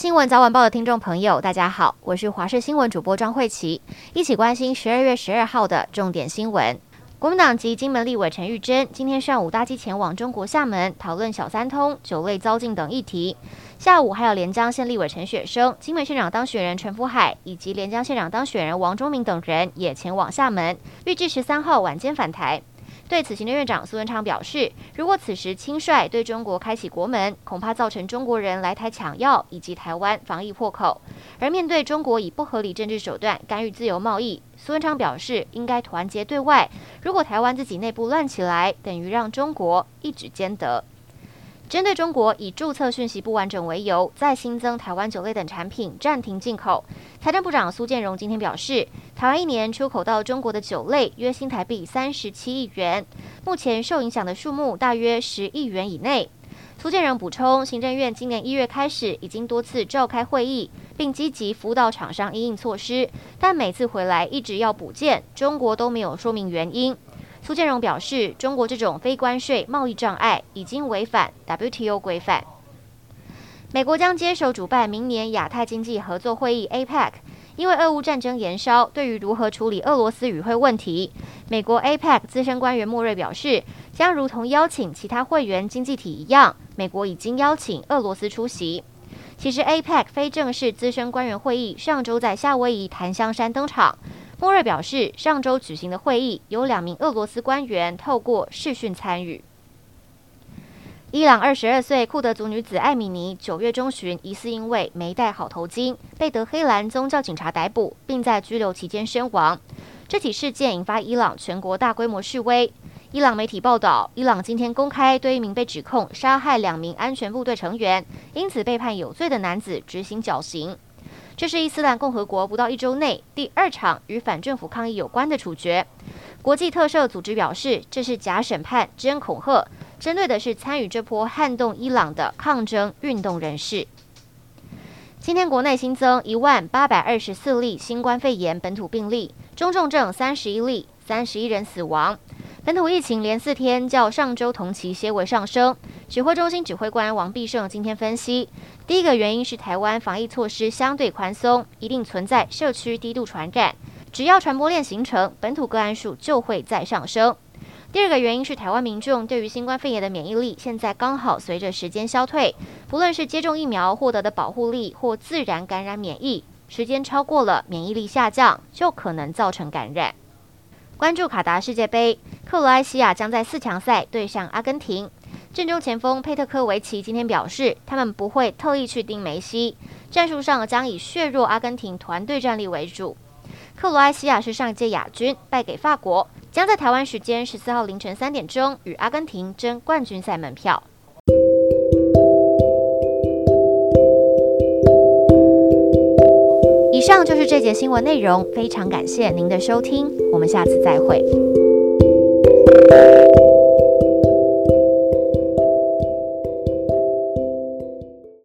新闻早晚报的听众朋友，大家好，我是华视新闻主播张慧琪，一起关心十二月十二号的重点新闻。国民党籍金门立委陈玉珍今天上午搭机前往中国厦门，讨论小三通、酒类遭禁等议题。下午还有连江县立委陈雪生、金门县长当选人陈福海以及连江县长当选人王忠明等人也前往厦门，预计十三号晚间返台。对此，行政院长苏文昌表示，如果此时轻率对中国开启国门，恐怕造成中国人来台抢药以及台湾防疫破口。而面对中国以不合理政治手段干预自由贸易，苏文昌表示，应该团结对外。如果台湾自己内部乱起来，等于让中国一举兼得。针对中国以注册讯息不完整为由，再新增台湾酒类等产品暂停进口，财政部长苏建荣今天表示，台湾一年出口到中国的酒类约新台币三十七亿元，目前受影响的数目大约十亿元以内。苏建荣补充，行政院今年一月开始已经多次召开会议，并积极辅导厂商应应措施，但每次回来一直要补件，中国都没有说明原因。苏建荣表示，中国这种非关税贸易障碍已经违反 WTO 规范。美国将接手主办明年亚太经济合作会议 APEC，因为俄乌战争延烧，对于如何处理俄罗斯与会问题，美国 APEC 资深官员莫瑞表示，将如同邀请其他会员经济体一样，美国已经邀请俄罗斯出席。其实 APEC 非正式资深官员会议上周在夏威夷檀香山登场。莫瑞表示，上周举行的会议有两名俄罗斯官员透过视讯参与。伊朗二十二岁库德族女子艾米尼九月中旬疑似因为没戴好头巾，被德黑兰宗教警察逮捕，并在拘留期间身亡。这起事件引发伊朗全国大规模示威。伊朗媒体报道，伊朗今天公开对一名被指控杀害两名安全部队成员，因此被判有罪的男子执行绞刑。这是伊斯兰共和国不到一周内第二场与反政府抗议有关的处决。国际特赦组织表示，这是假审判、真恐吓，针对的是参与这波撼动伊朗的抗争运动人士。今天国内新增一万八百二十四例新冠肺炎本土病例，中重症三十一例，三十一人死亡。本土疫情连四天较上周同期些微上升。指挥中心指挥官王必胜今天分析，第一个原因是台湾防疫措施相对宽松，一定存在社区低度传染，只要传播链形成，本土个案数就会再上升。第二个原因是台湾民众对于新冠肺炎的免疫力现在刚好随着时间消退，不论是接种疫苗获得的保护力或自然感染免疫，时间超过了，免疫力下降就可能造成感染。关注卡达世界杯，克罗埃西亚将在四强赛对上阿根廷。阵中前锋佩特科维奇今天表示，他们不会特意去盯梅西，战术上将以削弱阿根廷团队战力为主。克罗埃西亚是上届亚军，败给法国，将在台湾时间十四号凌晨三点钟与阿根廷争冠军赛门票。以上就是这节新闻内容，非常感谢您的收听，我们下次再会。